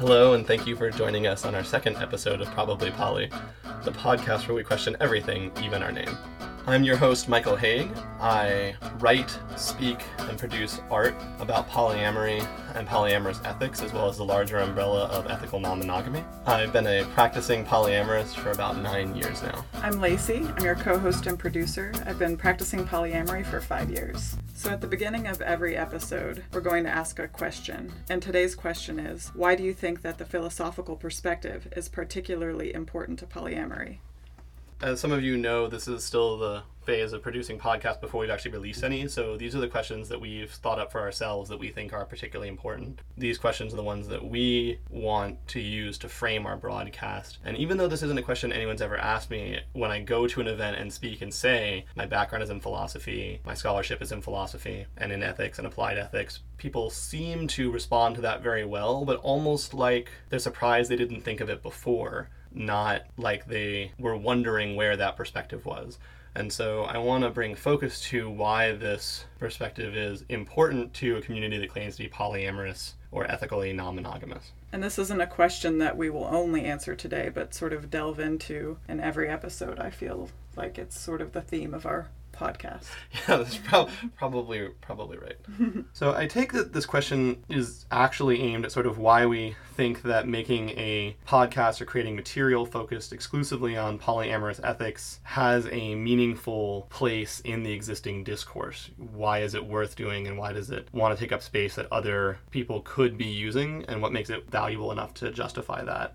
Hello, and thank you for joining us on our second episode of Probably Poly, the podcast where we question everything, even our name. I'm your host, Michael Haig. I write, speak, and produce art about polyamory and polyamorous ethics, as well as the larger umbrella of ethical non monogamy. I've been a practicing polyamorous for about nine years now. I'm Lacey. I'm your co host and producer. I've been practicing polyamory for five years. So, at the beginning of every episode, we're going to ask a question. And today's question is Why do you think that the philosophical perspective is particularly important to polyamory? As some of you know, this is still the phase of producing podcasts before we've actually released any. So these are the questions that we've thought up for ourselves that we think are particularly important. These questions are the ones that we want to use to frame our broadcast. And even though this isn't a question anyone's ever asked me, when I go to an event and speak and say my background is in philosophy, my scholarship is in philosophy and in ethics and applied ethics, people seem to respond to that very well, but almost like they're surprised they didn't think of it before not like they were wondering where that perspective was. And so I want to bring focus to why this perspective is important to a community that claims to be polyamorous or ethically non monogamous. And this isn't a question that we will only answer today, but sort of delve into in every episode. I feel like it's sort of the theme of our podcast. Yeah, that's prob- probably probably right. so I take that this question is actually aimed at sort of why we think that making a podcast or creating material focused exclusively on polyamorous ethics has a meaningful place in the existing discourse. Why is it worth doing and why does it want to take up space that other people could be using and what makes it valuable enough to justify that?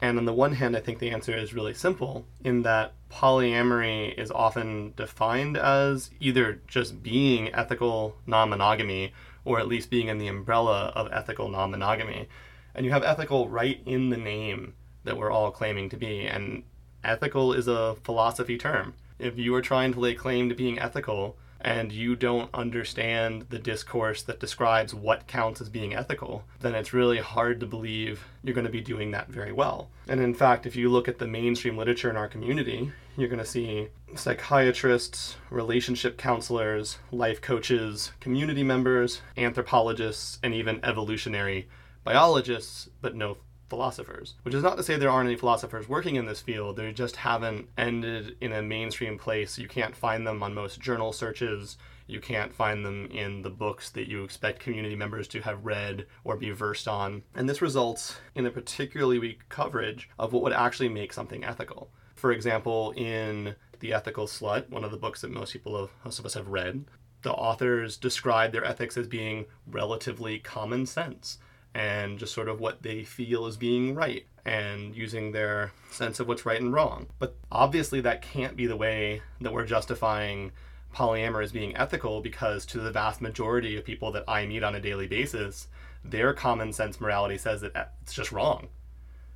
And on the one hand, I think the answer is really simple in that polyamory is often defined as either just being ethical non monogamy or at least being in the umbrella of ethical non monogamy. And you have ethical right in the name that we're all claiming to be. And ethical is a philosophy term. If you are trying to lay claim to being ethical, and you don't understand the discourse that describes what counts as being ethical, then it's really hard to believe you're going to be doing that very well. And in fact, if you look at the mainstream literature in our community, you're going to see psychiatrists, relationship counselors, life coaches, community members, anthropologists, and even evolutionary biologists, but no philosophers. Which is not to say there aren't any philosophers working in this field, they just haven't ended in a mainstream place. You can't find them on most journal searches. You can't find them in the books that you expect community members to have read or be versed on. And this results in a particularly weak coverage of what would actually make something ethical. For example, in The Ethical Slut, one of the books that most people, have, most of us have read, the authors describe their ethics as being relatively common sense and just sort of what they feel is being right and using their sense of what's right and wrong. But obviously, that can't be the way that we're justifying polyamory as being ethical because to the vast majority of people that I meet on a daily basis, their common sense morality says that it's just wrong.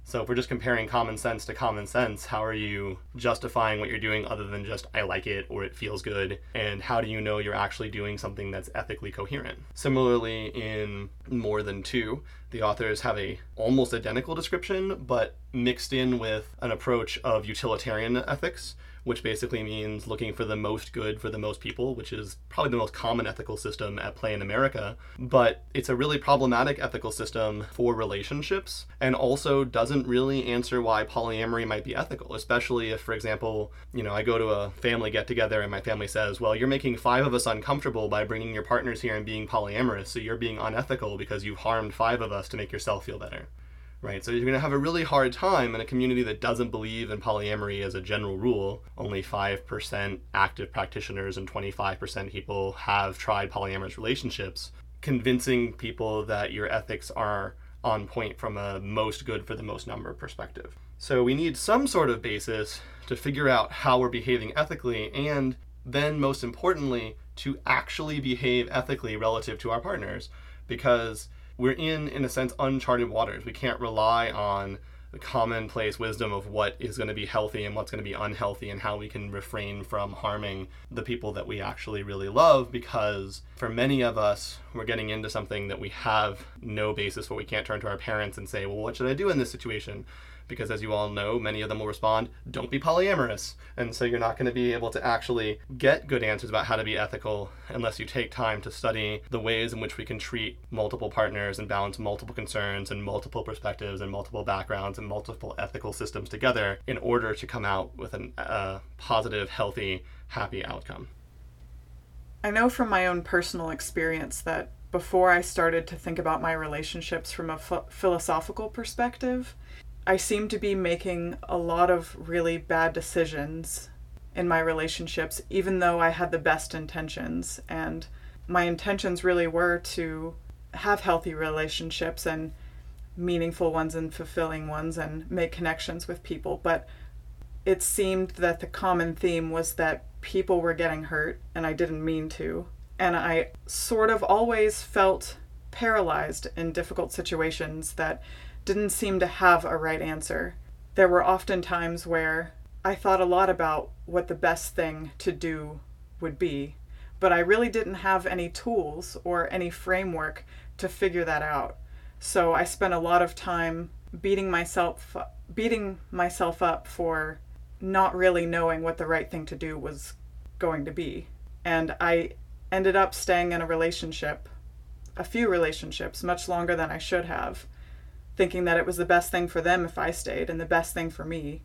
So if we're just comparing common sense to common sense, how are you justifying what you're doing other than just I like it or it feels good? And how do you know you're actually doing something that's ethically coherent? Similarly, in More Than Two, the authors have a almost identical description, but mixed in with an approach of utilitarian ethics which basically means looking for the most good for the most people, which is probably the most common ethical system at play in America. But it's a really problematic ethical system for relationships and also doesn't really answer why polyamory might be ethical, especially if, for example, you know, I go to a family get together and my family says, well, you're making five of us uncomfortable by bringing your partners here and being polyamorous, so you're being unethical because you've harmed five of us to make yourself feel better right? So you're going to have a really hard time in a community that doesn't believe in polyamory as a general rule. Only 5% active practitioners and 25% people have tried polyamorous relationships, convincing people that your ethics are on point from a most good for the most number perspective. So we need some sort of basis to figure out how we're behaving ethically and then most importantly to actually behave ethically relative to our partners because we're in, in a sense, uncharted waters. We can't rely on the commonplace wisdom of what is going to be healthy and what's going to be unhealthy and how we can refrain from harming the people that we actually really love because for many of us we're getting into something that we have no basis for we can't turn to our parents and say well what should i do in this situation because as you all know, many of them will respond, don't be polyamorous. And so you're not going to be able to actually get good answers about how to be ethical unless you take time to study the ways in which we can treat multiple partners and balance multiple concerns and multiple perspectives and multiple backgrounds and multiple ethical systems together in order to come out with a uh, positive, healthy, happy outcome. I know from my own personal experience that before I started to think about my relationships from a ph- philosophical perspective, I seem to be making a lot of really bad decisions in my relationships, even though I had the best intentions. And my intentions really were to have healthy relationships and meaningful ones and fulfilling ones and make connections with people. But it seemed that the common theme was that people were getting hurt and I didn't mean to. And I sort of always felt paralyzed in difficult situations that didn't seem to have a right answer. There were often times where I thought a lot about what the best thing to do would be, but I really didn't have any tools or any framework to figure that out. So I spent a lot of time beating myself beating myself up for not really knowing what the right thing to do was going to be. And I ended up staying in a relationship, a few relationships, much longer than I should have, thinking that it was the best thing for them if I stayed and the best thing for me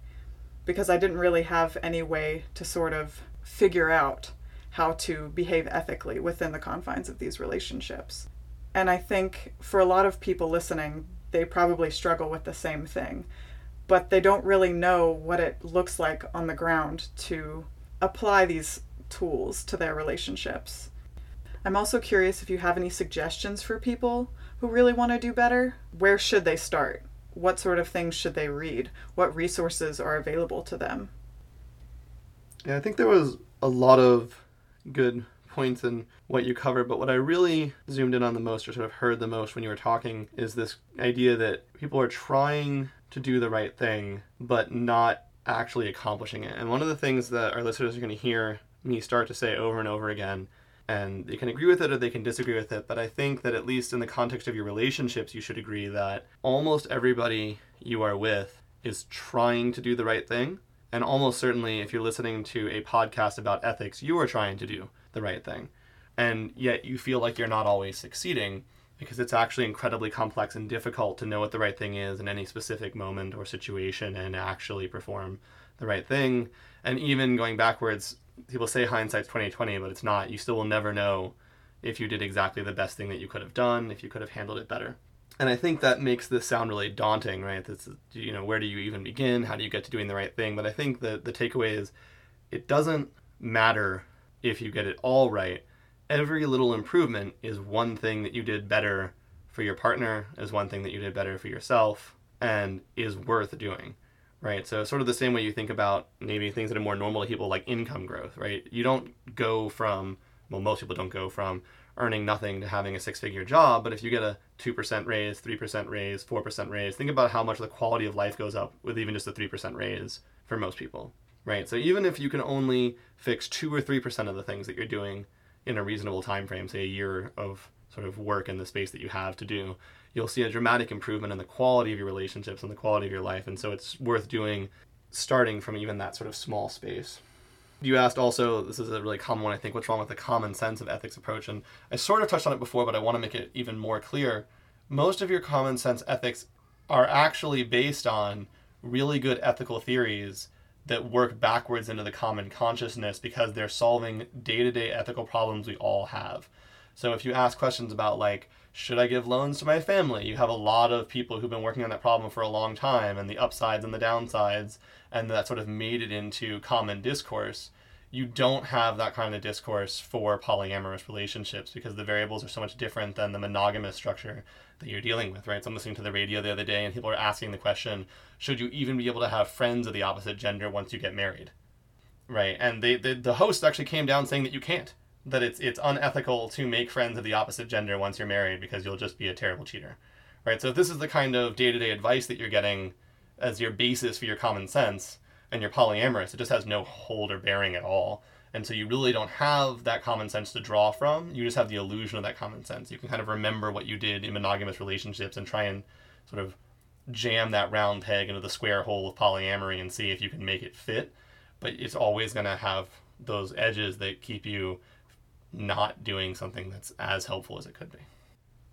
because I didn't really have any way to sort of figure out how to behave ethically within the confines of these relationships. And I think for a lot of people listening, they probably struggle with the same thing, but they don't really know what it looks like on the ground to apply these tools to their relationships. I'm also curious if you have any suggestions for people who really want to do better, where should they start? What sort of things should they read? What resources are available to them? Yeah, I think there was a lot of good points in what you covered, but what I really zoomed in on the most or sort of heard the most when you were talking is this idea that people are trying to do the right thing, but not actually accomplishing it. And one of the things that our listeners are going to hear me start to say over and over again and they can agree with it or they can disagree with it. But I think that at least in the context of your relationships, you should agree that almost everybody you are with is trying to do the right thing. And almost certainly, if you're listening to a podcast about ethics, you are trying to do the right thing. And yet you feel like you're not always succeeding because it's actually incredibly complex and difficult to know what the right thing is in any specific moment or situation and actually perform the right thing. And even going backwards, people say hindsight's 2020, but it's not. You still will never know if you did exactly the best thing that you could have done, if you could have handled it better. And I think that makes this sound really daunting, right? That's you know, where do you even begin? How do you get to doing the right thing? But I think the the takeaway is it doesn't matter if you get it all right. Every little improvement is one thing that you did better for your partner, is one thing that you did better for yourself, and is worth doing right? So sort of the same way you think about maybe things that are more normal to people like income growth, right? You don't go from well, most people don't go from earning nothing to having a six-figure job, but if you get a 2% raise, 3% raise, 4% raise, think about how much the quality of life goes up with even just a 3% raise for most people, right? So even if you can only fix 2 or 3% of the things that you're doing in a reasonable time frame, say a year of sort of work in the space that you have to do, you'll see a dramatic improvement in the quality of your relationships and the quality of your life. And so it's worth doing starting from even that sort of small space. You asked also, this is a really common one, I think, what's wrong with the common sense of ethics approach? And I sort of touched on it before, but I want to make it even more clear. Most of your common sense ethics are actually based on really good ethical theories that work backwards into the common consciousness because they're solving day to day ethical problems we all have. So if you ask questions about, like, should I give loans to my family? You have a lot of people who've been working on that problem for a long time and the upsides and the downsides, and that sort of made it into common discourse. You don't have that kind of discourse for polyamorous relationships because the variables are so much different than the monogamous structure that you're dealing with, right? So I'm listening to the radio the other day and people are asking the question, should you even be able to have friends of the opposite gender once you get married? Right? And they, the, the host actually came down saying that you can't that it's it's unethical to make friends of the opposite gender once you're married because you'll just be a terrible cheater. Right? So if this is the kind of day-to-day advice that you're getting as your basis for your common sense and you're polyamorous, it just has no hold or bearing at all. And so you really don't have that common sense to draw from. You just have the illusion of that common sense. You can kind of remember what you did in monogamous relationships and try and sort of jam that round peg into the square hole of polyamory and see if you can make it fit. But it's always going to have those edges that keep you not doing something that's as helpful as it could be.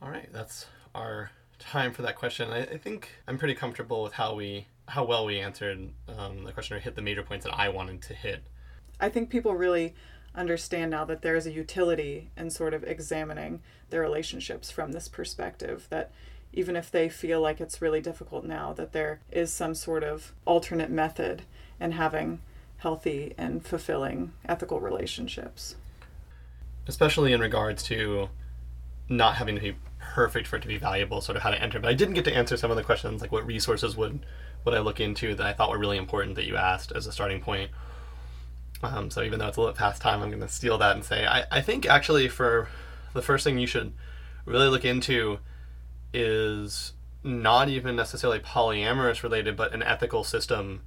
All right, that's our time for that question. I, I think I'm pretty comfortable with how we how well we answered um, the question or hit the major points that I wanted to hit. I think people really understand now that there is a utility in sort of examining their relationships from this perspective that even if they feel like it's really difficult now that there is some sort of alternate method in having healthy and fulfilling ethical relationships especially in regards to not having to be perfect for it to be valuable sort of how to enter but i didn't get to answer some of the questions like what resources would would i look into that i thought were really important that you asked as a starting point um, so even though it's a little past time, I'm going to steal that and say I, I think actually for the first thing you should really look into is not even necessarily polyamorous related, but an ethical system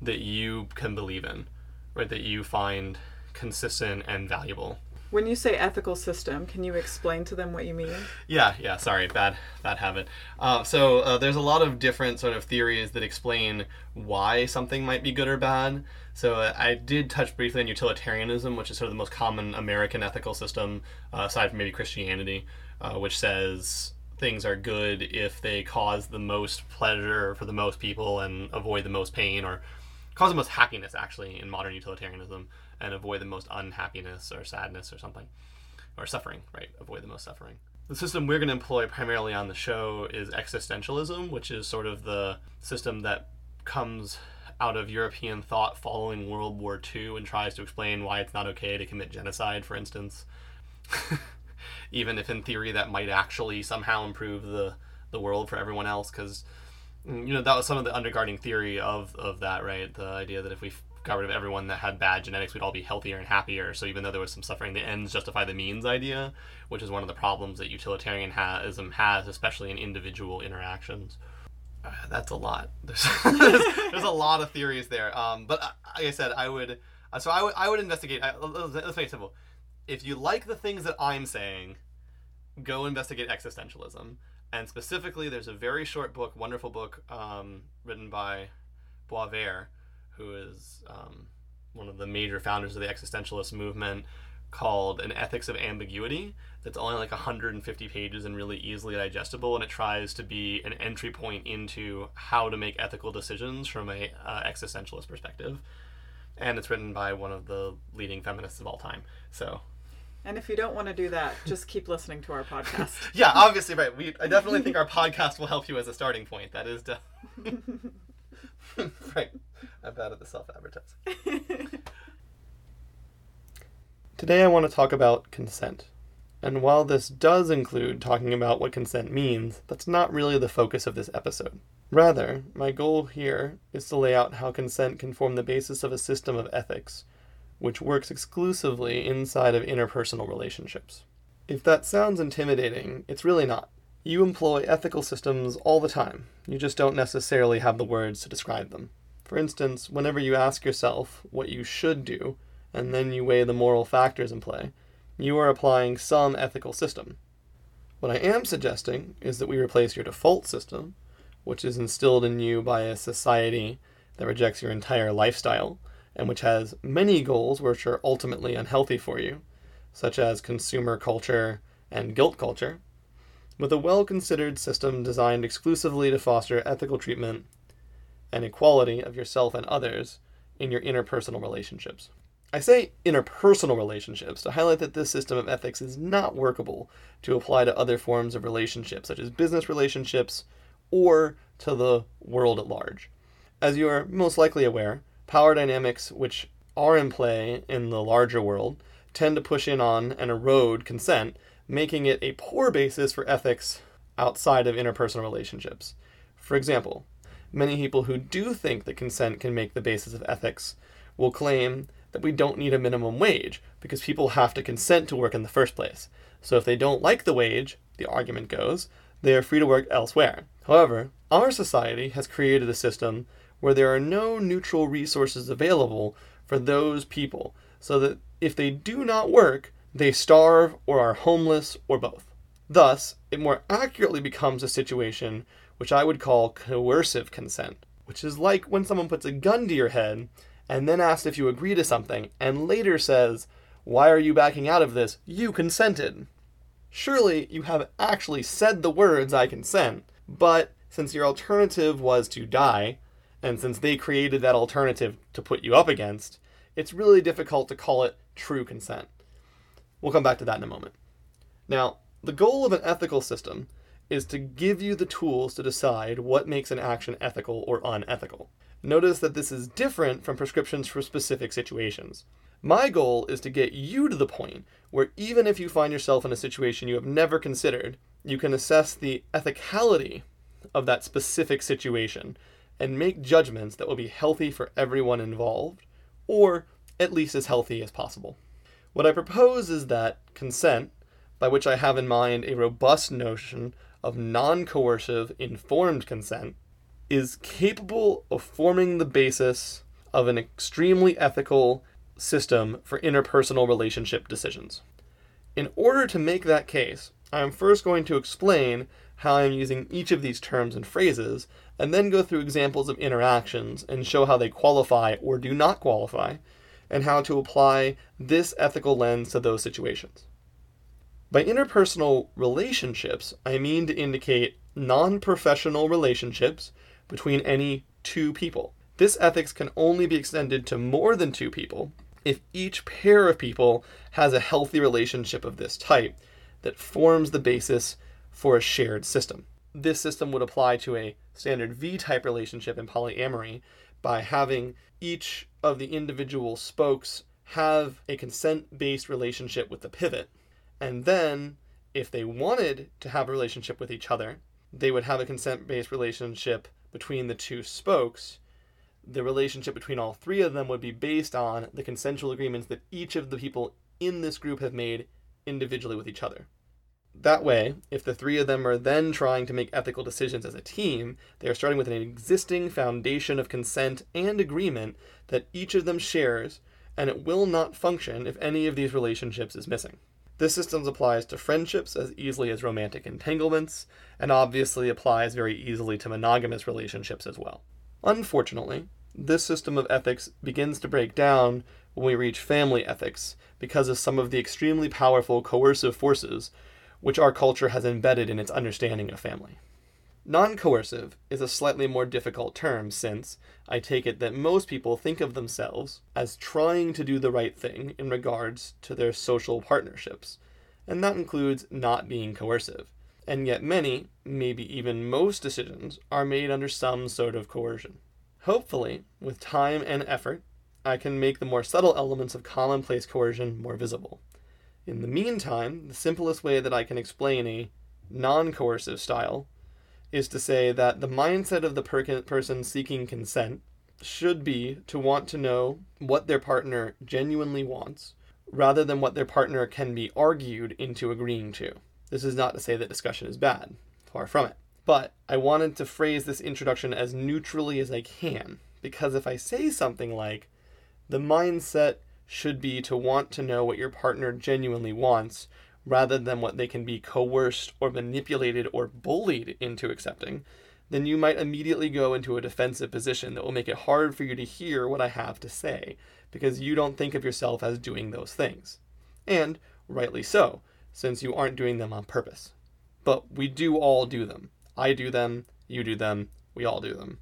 that you can believe in, right? That you find consistent and valuable. When you say ethical system, can you explain to them what you mean? Yeah, yeah. Sorry, bad bad habit. Uh, so uh, there's a lot of different sort of theories that explain why something might be good or bad. So uh, I did touch briefly on utilitarianism, which is sort of the most common American ethical system, uh, aside from maybe Christianity, uh, which says things are good if they cause the most pleasure for the most people and avoid the most pain, or cause the most happiness actually in modern utilitarianism and avoid the most unhappiness or sadness or something, or suffering, right? Avoid the most suffering. The system we're going to employ primarily on the show is existentialism, which is sort of the system that comes out of European thought following World War II and tries to explain why it's not okay to commit genocide, for instance. Even if in theory that might actually somehow improve the, the world for everyone else, because you know that was some of the undergirding theory of, of that, right? The idea that if we got rid of everyone that had bad genetics, we'd all be healthier and happier. So even though there was some suffering, the ends justify the means idea, which is one of the problems that utilitarianism has, especially in individual interactions. Uh, that's a lot. There's, there's, there's, a lot of theories there. Um, but uh, like I said, I would. Uh, so I would. I would investigate. Let's, let's make it simple. If you like the things that I'm saying, go investigate existentialism. And specifically, there's a very short book, wonderful book, um, written by Beauvoir, who is um, one of the major founders of the existentialist movement, called An Ethics of Ambiguity. That's only like 150 pages and really easily digestible, and it tries to be an entry point into how to make ethical decisions from a uh, existentialist perspective. And it's written by one of the leading feminists of all time. So and if you don't want to do that, just keep listening to our podcast. yeah, obviously, right. We I definitely think our podcast will help you as a starting point. That is, de- right. I'm bad at the self advertising. Today, I want to talk about consent. And while this does include talking about what consent means, that's not really the focus of this episode. Rather, my goal here is to lay out how consent can form the basis of a system of ethics, which works exclusively inside of interpersonal relationships. If that sounds intimidating, it's really not. You employ ethical systems all the time, you just don't necessarily have the words to describe them. For instance, whenever you ask yourself what you should do, and then you weigh the moral factors in play, you are applying some ethical system. What I am suggesting is that we replace your default system, which is instilled in you by a society that rejects your entire lifestyle and which has many goals which are ultimately unhealthy for you, such as consumer culture and guilt culture, with a well considered system designed exclusively to foster ethical treatment and equality of yourself and others in your interpersonal relationships. I say interpersonal relationships to highlight that this system of ethics is not workable to apply to other forms of relationships, such as business relationships or to the world at large. As you are most likely aware, power dynamics which are in play in the larger world tend to push in on and erode consent, making it a poor basis for ethics outside of interpersonal relationships. For example, many people who do think that consent can make the basis of ethics will claim that we don't need a minimum wage because people have to consent to work in the first place. So if they don't like the wage, the argument goes, they are free to work elsewhere. However, our society has created a system where there are no neutral resources available for those people, so that if they do not work, they starve or are homeless or both. Thus, it more accurately becomes a situation which I would call coercive consent, which is like when someone puts a gun to your head and then asks if you agree to something and later says, Why are you backing out of this? You consented. Surely you have actually said the words, I consent, but since your alternative was to die, and since they created that alternative to put you up against, it's really difficult to call it true consent. We'll come back to that in a moment. Now, the goal of an ethical system is to give you the tools to decide what makes an action ethical or unethical. Notice that this is different from prescriptions for specific situations. My goal is to get you to the point where even if you find yourself in a situation you have never considered, you can assess the ethicality of that specific situation and make judgments that will be healthy for everyone involved, or at least as healthy as possible. What I propose is that consent, by which I have in mind a robust notion of non coercive, informed consent, is capable of forming the basis of an extremely ethical system for interpersonal relationship decisions. In order to make that case, I am first going to explain how I am using each of these terms and phrases, and then go through examples of interactions and show how they qualify or do not qualify, and how to apply this ethical lens to those situations. By interpersonal relationships, I mean to indicate non professional relationships between any two people. This ethics can only be extended to more than two people if each pair of people has a healthy relationship of this type that forms the basis for a shared system. This system would apply to a standard V type relationship in polyamory by having each of the individual spokes have a consent based relationship with the pivot. And then, if they wanted to have a relationship with each other, they would have a consent based relationship between the two spokes. The relationship between all three of them would be based on the consensual agreements that each of the people in this group have made individually with each other. That way, if the three of them are then trying to make ethical decisions as a team, they are starting with an existing foundation of consent and agreement that each of them shares, and it will not function if any of these relationships is missing. This system applies to friendships as easily as romantic entanglements, and obviously applies very easily to monogamous relationships as well. Unfortunately, this system of ethics begins to break down when we reach family ethics because of some of the extremely powerful coercive forces which our culture has embedded in its understanding of family. Non coercive is a slightly more difficult term since I take it that most people think of themselves as trying to do the right thing in regards to their social partnerships, and that includes not being coercive. And yet, many, maybe even most decisions, are made under some sort of coercion. Hopefully, with time and effort, I can make the more subtle elements of commonplace coercion more visible. In the meantime, the simplest way that I can explain a non coercive style is to say that the mindset of the per- person seeking consent should be to want to know what their partner genuinely wants rather than what their partner can be argued into agreeing to. This is not to say that discussion is bad, far from it. But I wanted to phrase this introduction as neutrally as I can, because if I say something like, the mindset should be to want to know what your partner genuinely wants rather than what they can be coerced or manipulated or bullied into accepting, then you might immediately go into a defensive position that will make it hard for you to hear what I have to say because you don't think of yourself as doing those things. And rightly so, since you aren't doing them on purpose. But we do all do them. I do them, you do them, we all do them.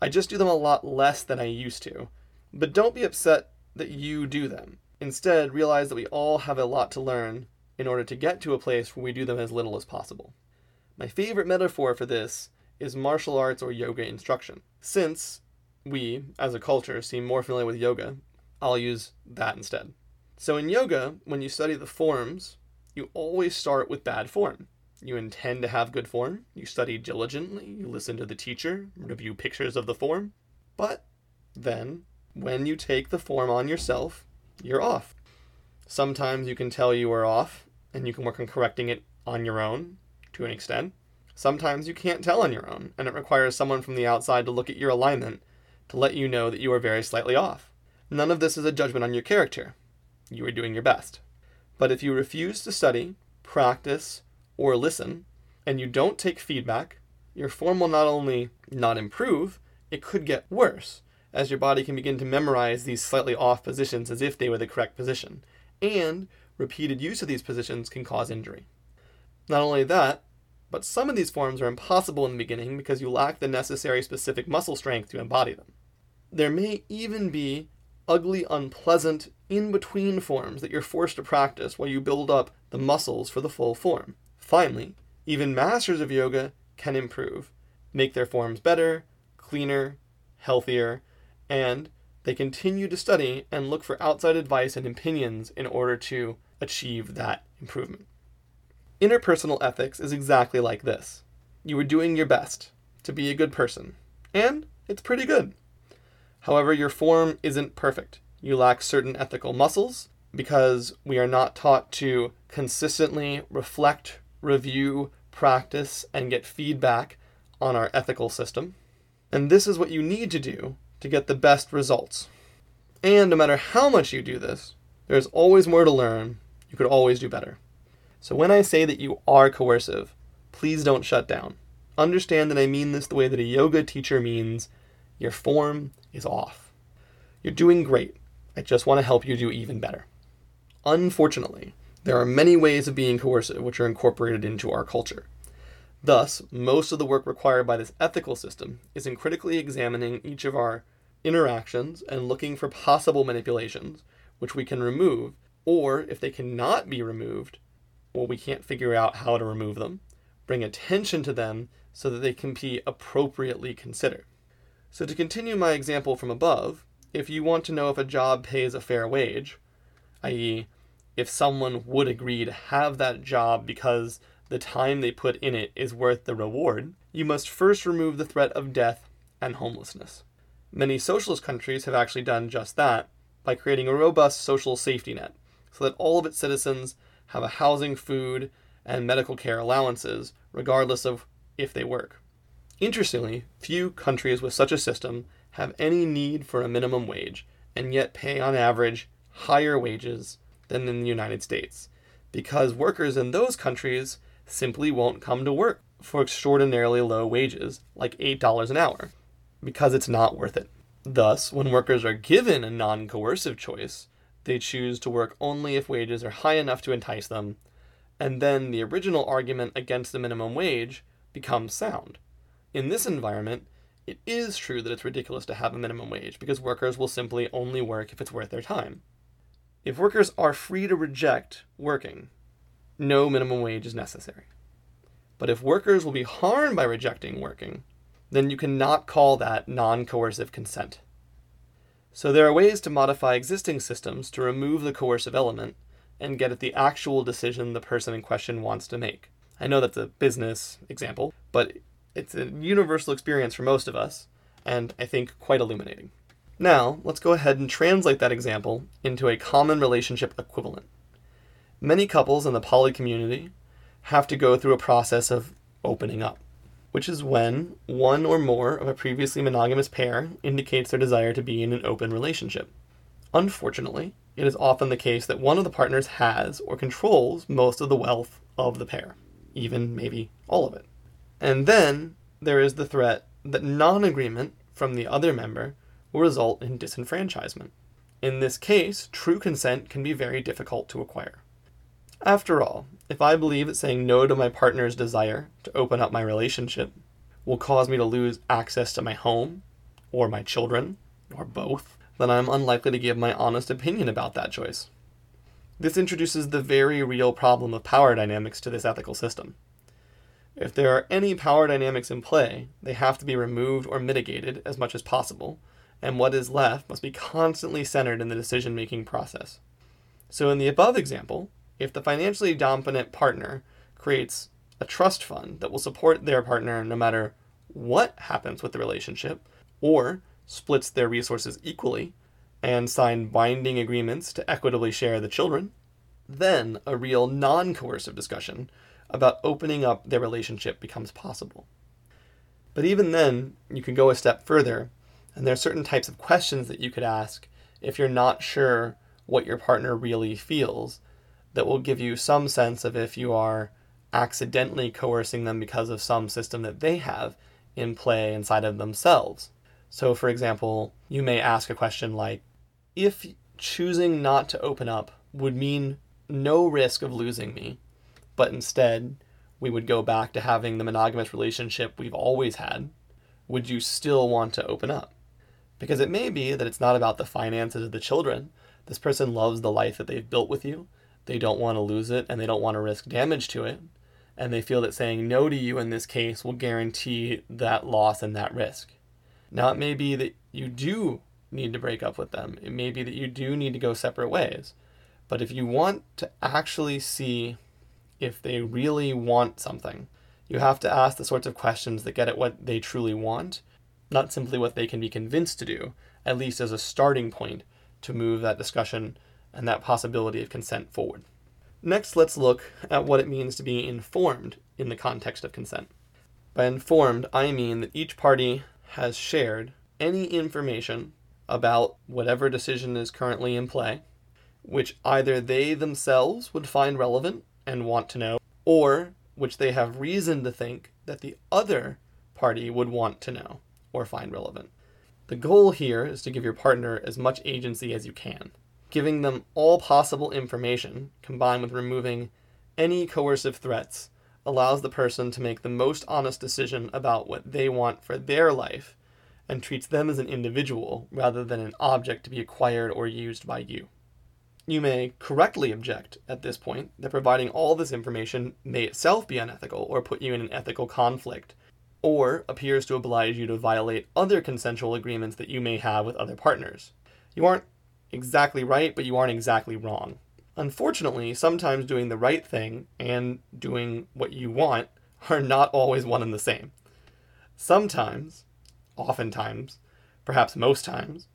I just do them a lot less than I used to. But don't be upset that you do them. Instead, realize that we all have a lot to learn in order to get to a place where we do them as little as possible. My favorite metaphor for this is martial arts or yoga instruction. Since we, as a culture, seem more familiar with yoga, I'll use that instead. So in yoga, when you study the forms, you always start with bad form. You intend to have good form, you study diligently, you listen to the teacher, review pictures of the form, but then, when you take the form on yourself, you're off. Sometimes you can tell you are off, and you can work on correcting it on your own to an extent. Sometimes you can't tell on your own, and it requires someone from the outside to look at your alignment to let you know that you are very slightly off. None of this is a judgment on your character. You are doing your best. But if you refuse to study, practice, or listen, and you don't take feedback, your form will not only not improve, it could get worse, as your body can begin to memorize these slightly off positions as if they were the correct position. And repeated use of these positions can cause injury. Not only that, but some of these forms are impossible in the beginning because you lack the necessary specific muscle strength to embody them. There may even be ugly, unpleasant, in between forms that you're forced to practice while you build up the muscles for the full form. Finally, even masters of yoga can improve, make their forms better, cleaner, healthier, and they continue to study and look for outside advice and opinions in order to achieve that improvement. Interpersonal ethics is exactly like this. You are doing your best to be a good person, and it's pretty good. However, your form isn't perfect. You lack certain ethical muscles because we are not taught to consistently reflect, review, practice, and get feedback on our ethical system. And this is what you need to do to get the best results. And no matter how much you do this, there's always more to learn. You could always do better. So when I say that you are coercive, please don't shut down. Understand that I mean this the way that a yoga teacher means your form is off. You're doing great. I just want to help you do even better. Unfortunately, there are many ways of being coercive which are incorporated into our culture. Thus, most of the work required by this ethical system is in critically examining each of our interactions and looking for possible manipulations, which we can remove, or if they cannot be removed, well, we can't figure out how to remove them, bring attention to them so that they can be appropriately considered. So, to continue my example from above, if you want to know if a job pays a fair wage, i.e., if someone would agree to have that job because the time they put in it is worth the reward, you must first remove the threat of death and homelessness. Many socialist countries have actually done just that by creating a robust social safety net so that all of its citizens have a housing, food, and medical care allowances, regardless of if they work. Interestingly, few countries with such a system have any need for a minimum wage and yet pay on average higher wages than in the United States because workers in those countries simply won't come to work for extraordinarily low wages, like $8 an hour, because it's not worth it. Thus, when workers are given a non coercive choice, they choose to work only if wages are high enough to entice them, and then the original argument against the minimum wage becomes sound. In this environment, it is true that it's ridiculous to have a minimum wage because workers will simply only work if it's worth their time. If workers are free to reject working, no minimum wage is necessary. But if workers will be harmed by rejecting working, then you cannot call that non coercive consent. So there are ways to modify existing systems to remove the coercive element and get at the actual decision the person in question wants to make. I know that's a business example, but it's a universal experience for most of us, and I think quite illuminating. Now, let's go ahead and translate that example into a common relationship equivalent. Many couples in the poly community have to go through a process of opening up, which is when one or more of a previously monogamous pair indicates their desire to be in an open relationship. Unfortunately, it is often the case that one of the partners has or controls most of the wealth of the pair, even maybe all of it. And then there is the threat that non agreement from the other member will result in disenfranchisement. In this case, true consent can be very difficult to acquire. After all, if I believe that saying no to my partner's desire to open up my relationship will cause me to lose access to my home, or my children, or both, then I'm unlikely to give my honest opinion about that choice. This introduces the very real problem of power dynamics to this ethical system. If there are any power dynamics in play, they have to be removed or mitigated as much as possible, and what is left must be constantly centered in the decision making process. So, in the above example, if the financially dominant partner creates a trust fund that will support their partner no matter what happens with the relationship, or splits their resources equally and sign binding agreements to equitably share the children, then a real non coercive discussion about opening up their relationship becomes possible. But even then, you can go a step further, and there are certain types of questions that you could ask if you're not sure what your partner really feels that will give you some sense of if you are accidentally coercing them because of some system that they have in play inside of themselves. So, for example, you may ask a question like If choosing not to open up would mean no risk of losing me, but instead we would go back to having the monogamous relationship we've always had, would you still want to open up? Because it may be that it's not about the finances of the children. This person loves the life that they've built with you. They don't want to lose it and they don't want to risk damage to it. And they feel that saying no to you in this case will guarantee that loss and that risk. Now, it may be that you do need to break up with them. It may be that you do need to go separate ways. But if you want to actually see if they really want something, you have to ask the sorts of questions that get at what they truly want, not simply what they can be convinced to do, at least as a starting point to move that discussion and that possibility of consent forward. Next, let's look at what it means to be informed in the context of consent. By informed, I mean that each party has shared any information about whatever decision is currently in play, which either they themselves would find relevant and want to know, or which they have reason to think that the other party would want to know or find relevant. The goal here is to give your partner as much agency as you can. Giving them all possible information, combined with removing any coercive threats, allows the person to make the most honest decision about what they want for their life and treats them as an individual rather than an object to be acquired or used by you. You may correctly object at this point that providing all this information may itself be unethical or put you in an ethical conflict, or appears to oblige you to violate other consensual agreements that you may have with other partners. You aren't exactly right, but you aren't exactly wrong. Unfortunately, sometimes doing the right thing and doing what you want are not always one and the same. Sometimes, oftentimes, perhaps most times,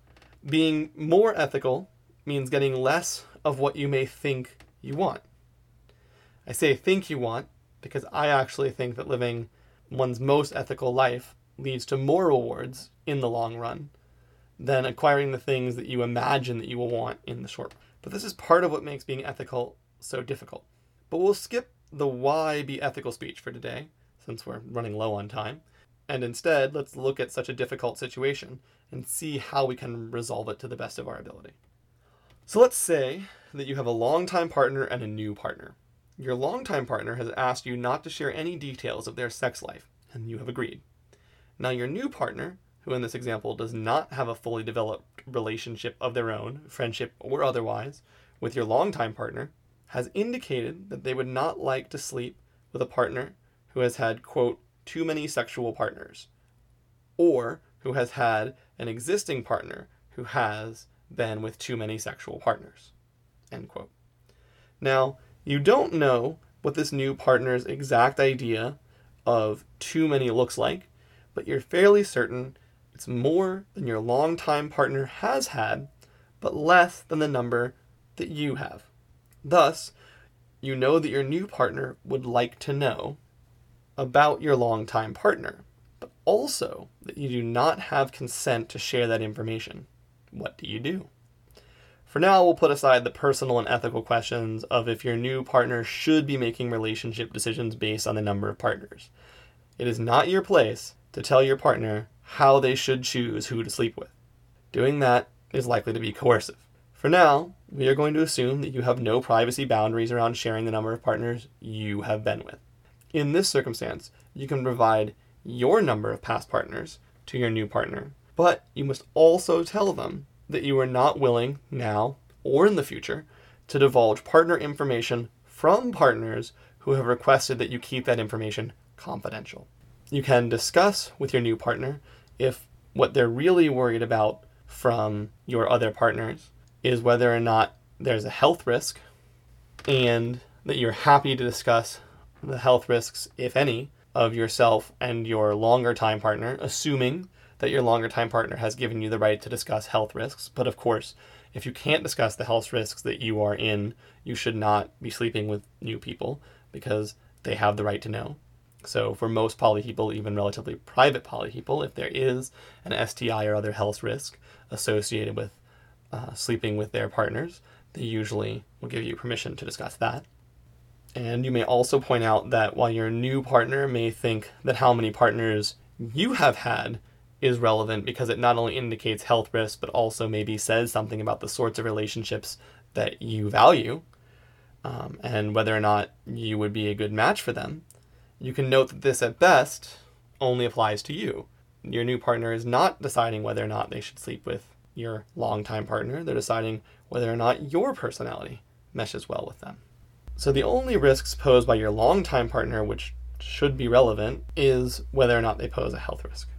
being more ethical means getting less of what you may think you want. I say think you want because I actually think that living one's most ethical life leads to more rewards in the long run than acquiring the things that you imagine that you will want in the short run. But this is part of what makes being ethical so difficult. But we'll skip the why be ethical speech for today, since we're running low on time. And instead, let's look at such a difficult situation and see how we can resolve it to the best of our ability. So let's say that you have a longtime partner and a new partner. Your longtime partner has asked you not to share any details of their sex life, and you have agreed. Now, your new partner, who in this example does not have a fully developed relationship of their own, friendship or otherwise, with your longtime partner, has indicated that they would not like to sleep with a partner who has had, quote, too many sexual partners, or who has had an existing partner who has been with too many sexual partners. End quote. Now, you don't know what this new partner's exact idea of too many looks like, but you're fairly certain it's more than your longtime partner has had, but less than the number that you have. Thus, you know that your new partner would like to know about your longtime partner, but also that you do not have consent to share that information what do you do? For now, we'll put aside the personal and ethical questions of if your new partner should be making relationship decisions based on the number of partners. It is not your place to tell your partner how they should choose who to sleep with. Doing that is likely to be coercive. For now, we are going to assume that you have no privacy boundaries around sharing the number of partners you have been with. In this circumstance, you can provide your number of past partners to your new partner but you must also tell them that you are not willing, now or in the future, to divulge partner information from partners who have requested that you keep that information confidential. You can discuss with your new partner if what they're really worried about from your other partners is whether or not there's a health risk and that you're happy to discuss the health risks, if any, of yourself and your longer time partner, assuming that your longer time partner has given you the right to discuss health risks. But of course, if you can't discuss the health risks that you are in, you should not be sleeping with new people because they have the right to know. So, for most poly people, even relatively private poly people, if there is an STI or other health risk associated with uh, sleeping with their partners, they usually will give you permission to discuss that. And you may also point out that while your new partner may think that how many partners you have had is relevant because it not only indicates health risks, but also maybe says something about the sorts of relationships that you value um, and whether or not you would be a good match for them, you can note that this at best only applies to you. Your new partner is not deciding whether or not they should sleep with your longtime partner, they're deciding whether or not your personality meshes well with them. So the only risks posed by your longtime partner, which should be relevant, is whether or not they pose a health risk.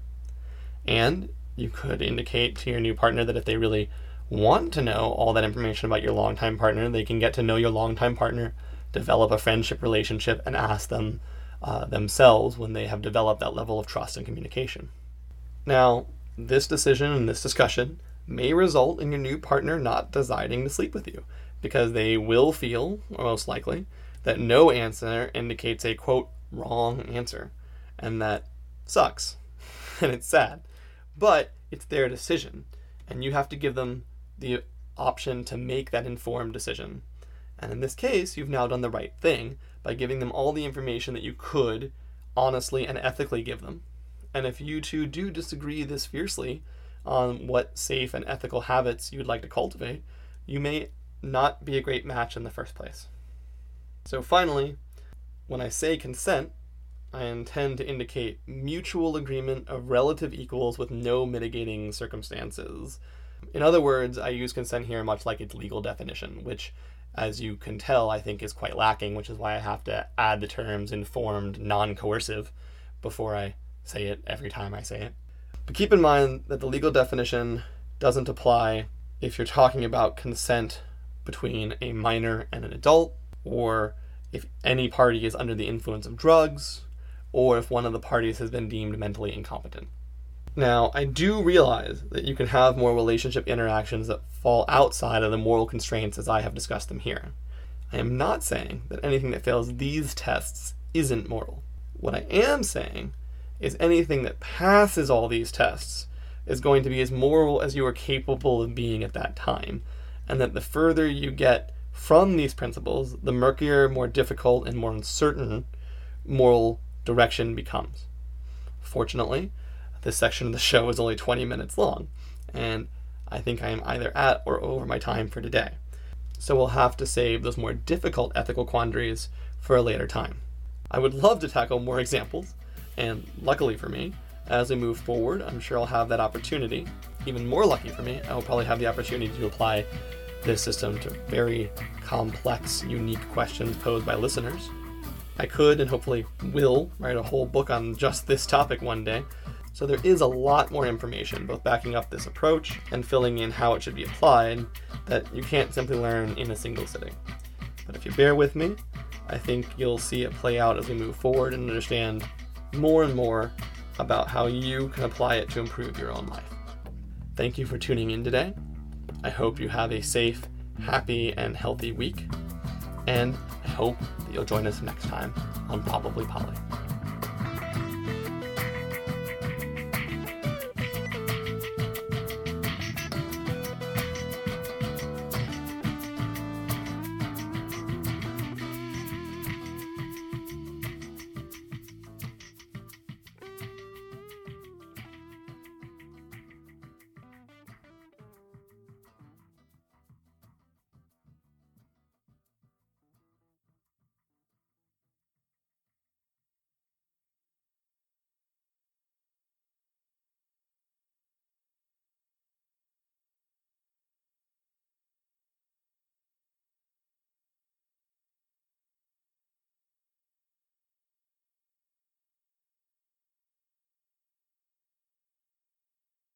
And you could indicate to your new partner that if they really want to know all that information about your longtime partner, they can get to know your longtime partner, develop a friendship relationship, and ask them uh, themselves when they have developed that level of trust and communication. Now, this decision and this discussion may result in your new partner not deciding to sleep with you because they will feel, most likely, that no answer indicates a quote wrong answer, and that sucks and it's sad. But it's their decision, and you have to give them the option to make that informed decision. And in this case, you've now done the right thing by giving them all the information that you could honestly and ethically give them. And if you two do disagree this fiercely on what safe and ethical habits you would like to cultivate, you may not be a great match in the first place. So, finally, when I say consent, I intend to indicate mutual agreement of relative equals with no mitigating circumstances. In other words, I use consent here much like its legal definition, which, as you can tell, I think is quite lacking, which is why I have to add the terms informed, non coercive before I say it every time I say it. But keep in mind that the legal definition doesn't apply if you're talking about consent between a minor and an adult, or if any party is under the influence of drugs, or if one of the parties has been deemed mentally incompetent. Now, I do realize that you can have more relationship interactions that fall outside of the moral constraints as I have discussed them here. I am not saying that anything that fails these tests isn't moral. What I am saying is anything that passes all these tests is going to be as moral as you are capable of being at that time, and that the further you get from these principles, the murkier, more difficult, and more uncertain moral direction becomes. Fortunately, this section of the show is only 20 minutes long, and I think I am either at or over my time for today. So we'll have to save those more difficult ethical quandaries for a later time. I would love to tackle more examples, and luckily for me, as we move forward, I'm sure I'll have that opportunity. Even more lucky for me, I will probably have the opportunity to apply this system to very complex, unique questions posed by listeners. I could and hopefully will write a whole book on just this topic one day, so there is a lot more information, both backing up this approach and filling in how it should be applied, that you can't simply learn in a single sitting. But if you bear with me, I think you'll see it play out as we move forward and understand more and more about how you can apply it to improve your own life. Thank you for tuning in today. I hope you have a safe, happy, and healthy week. And I hope that you'll join us next time on Probably Poly.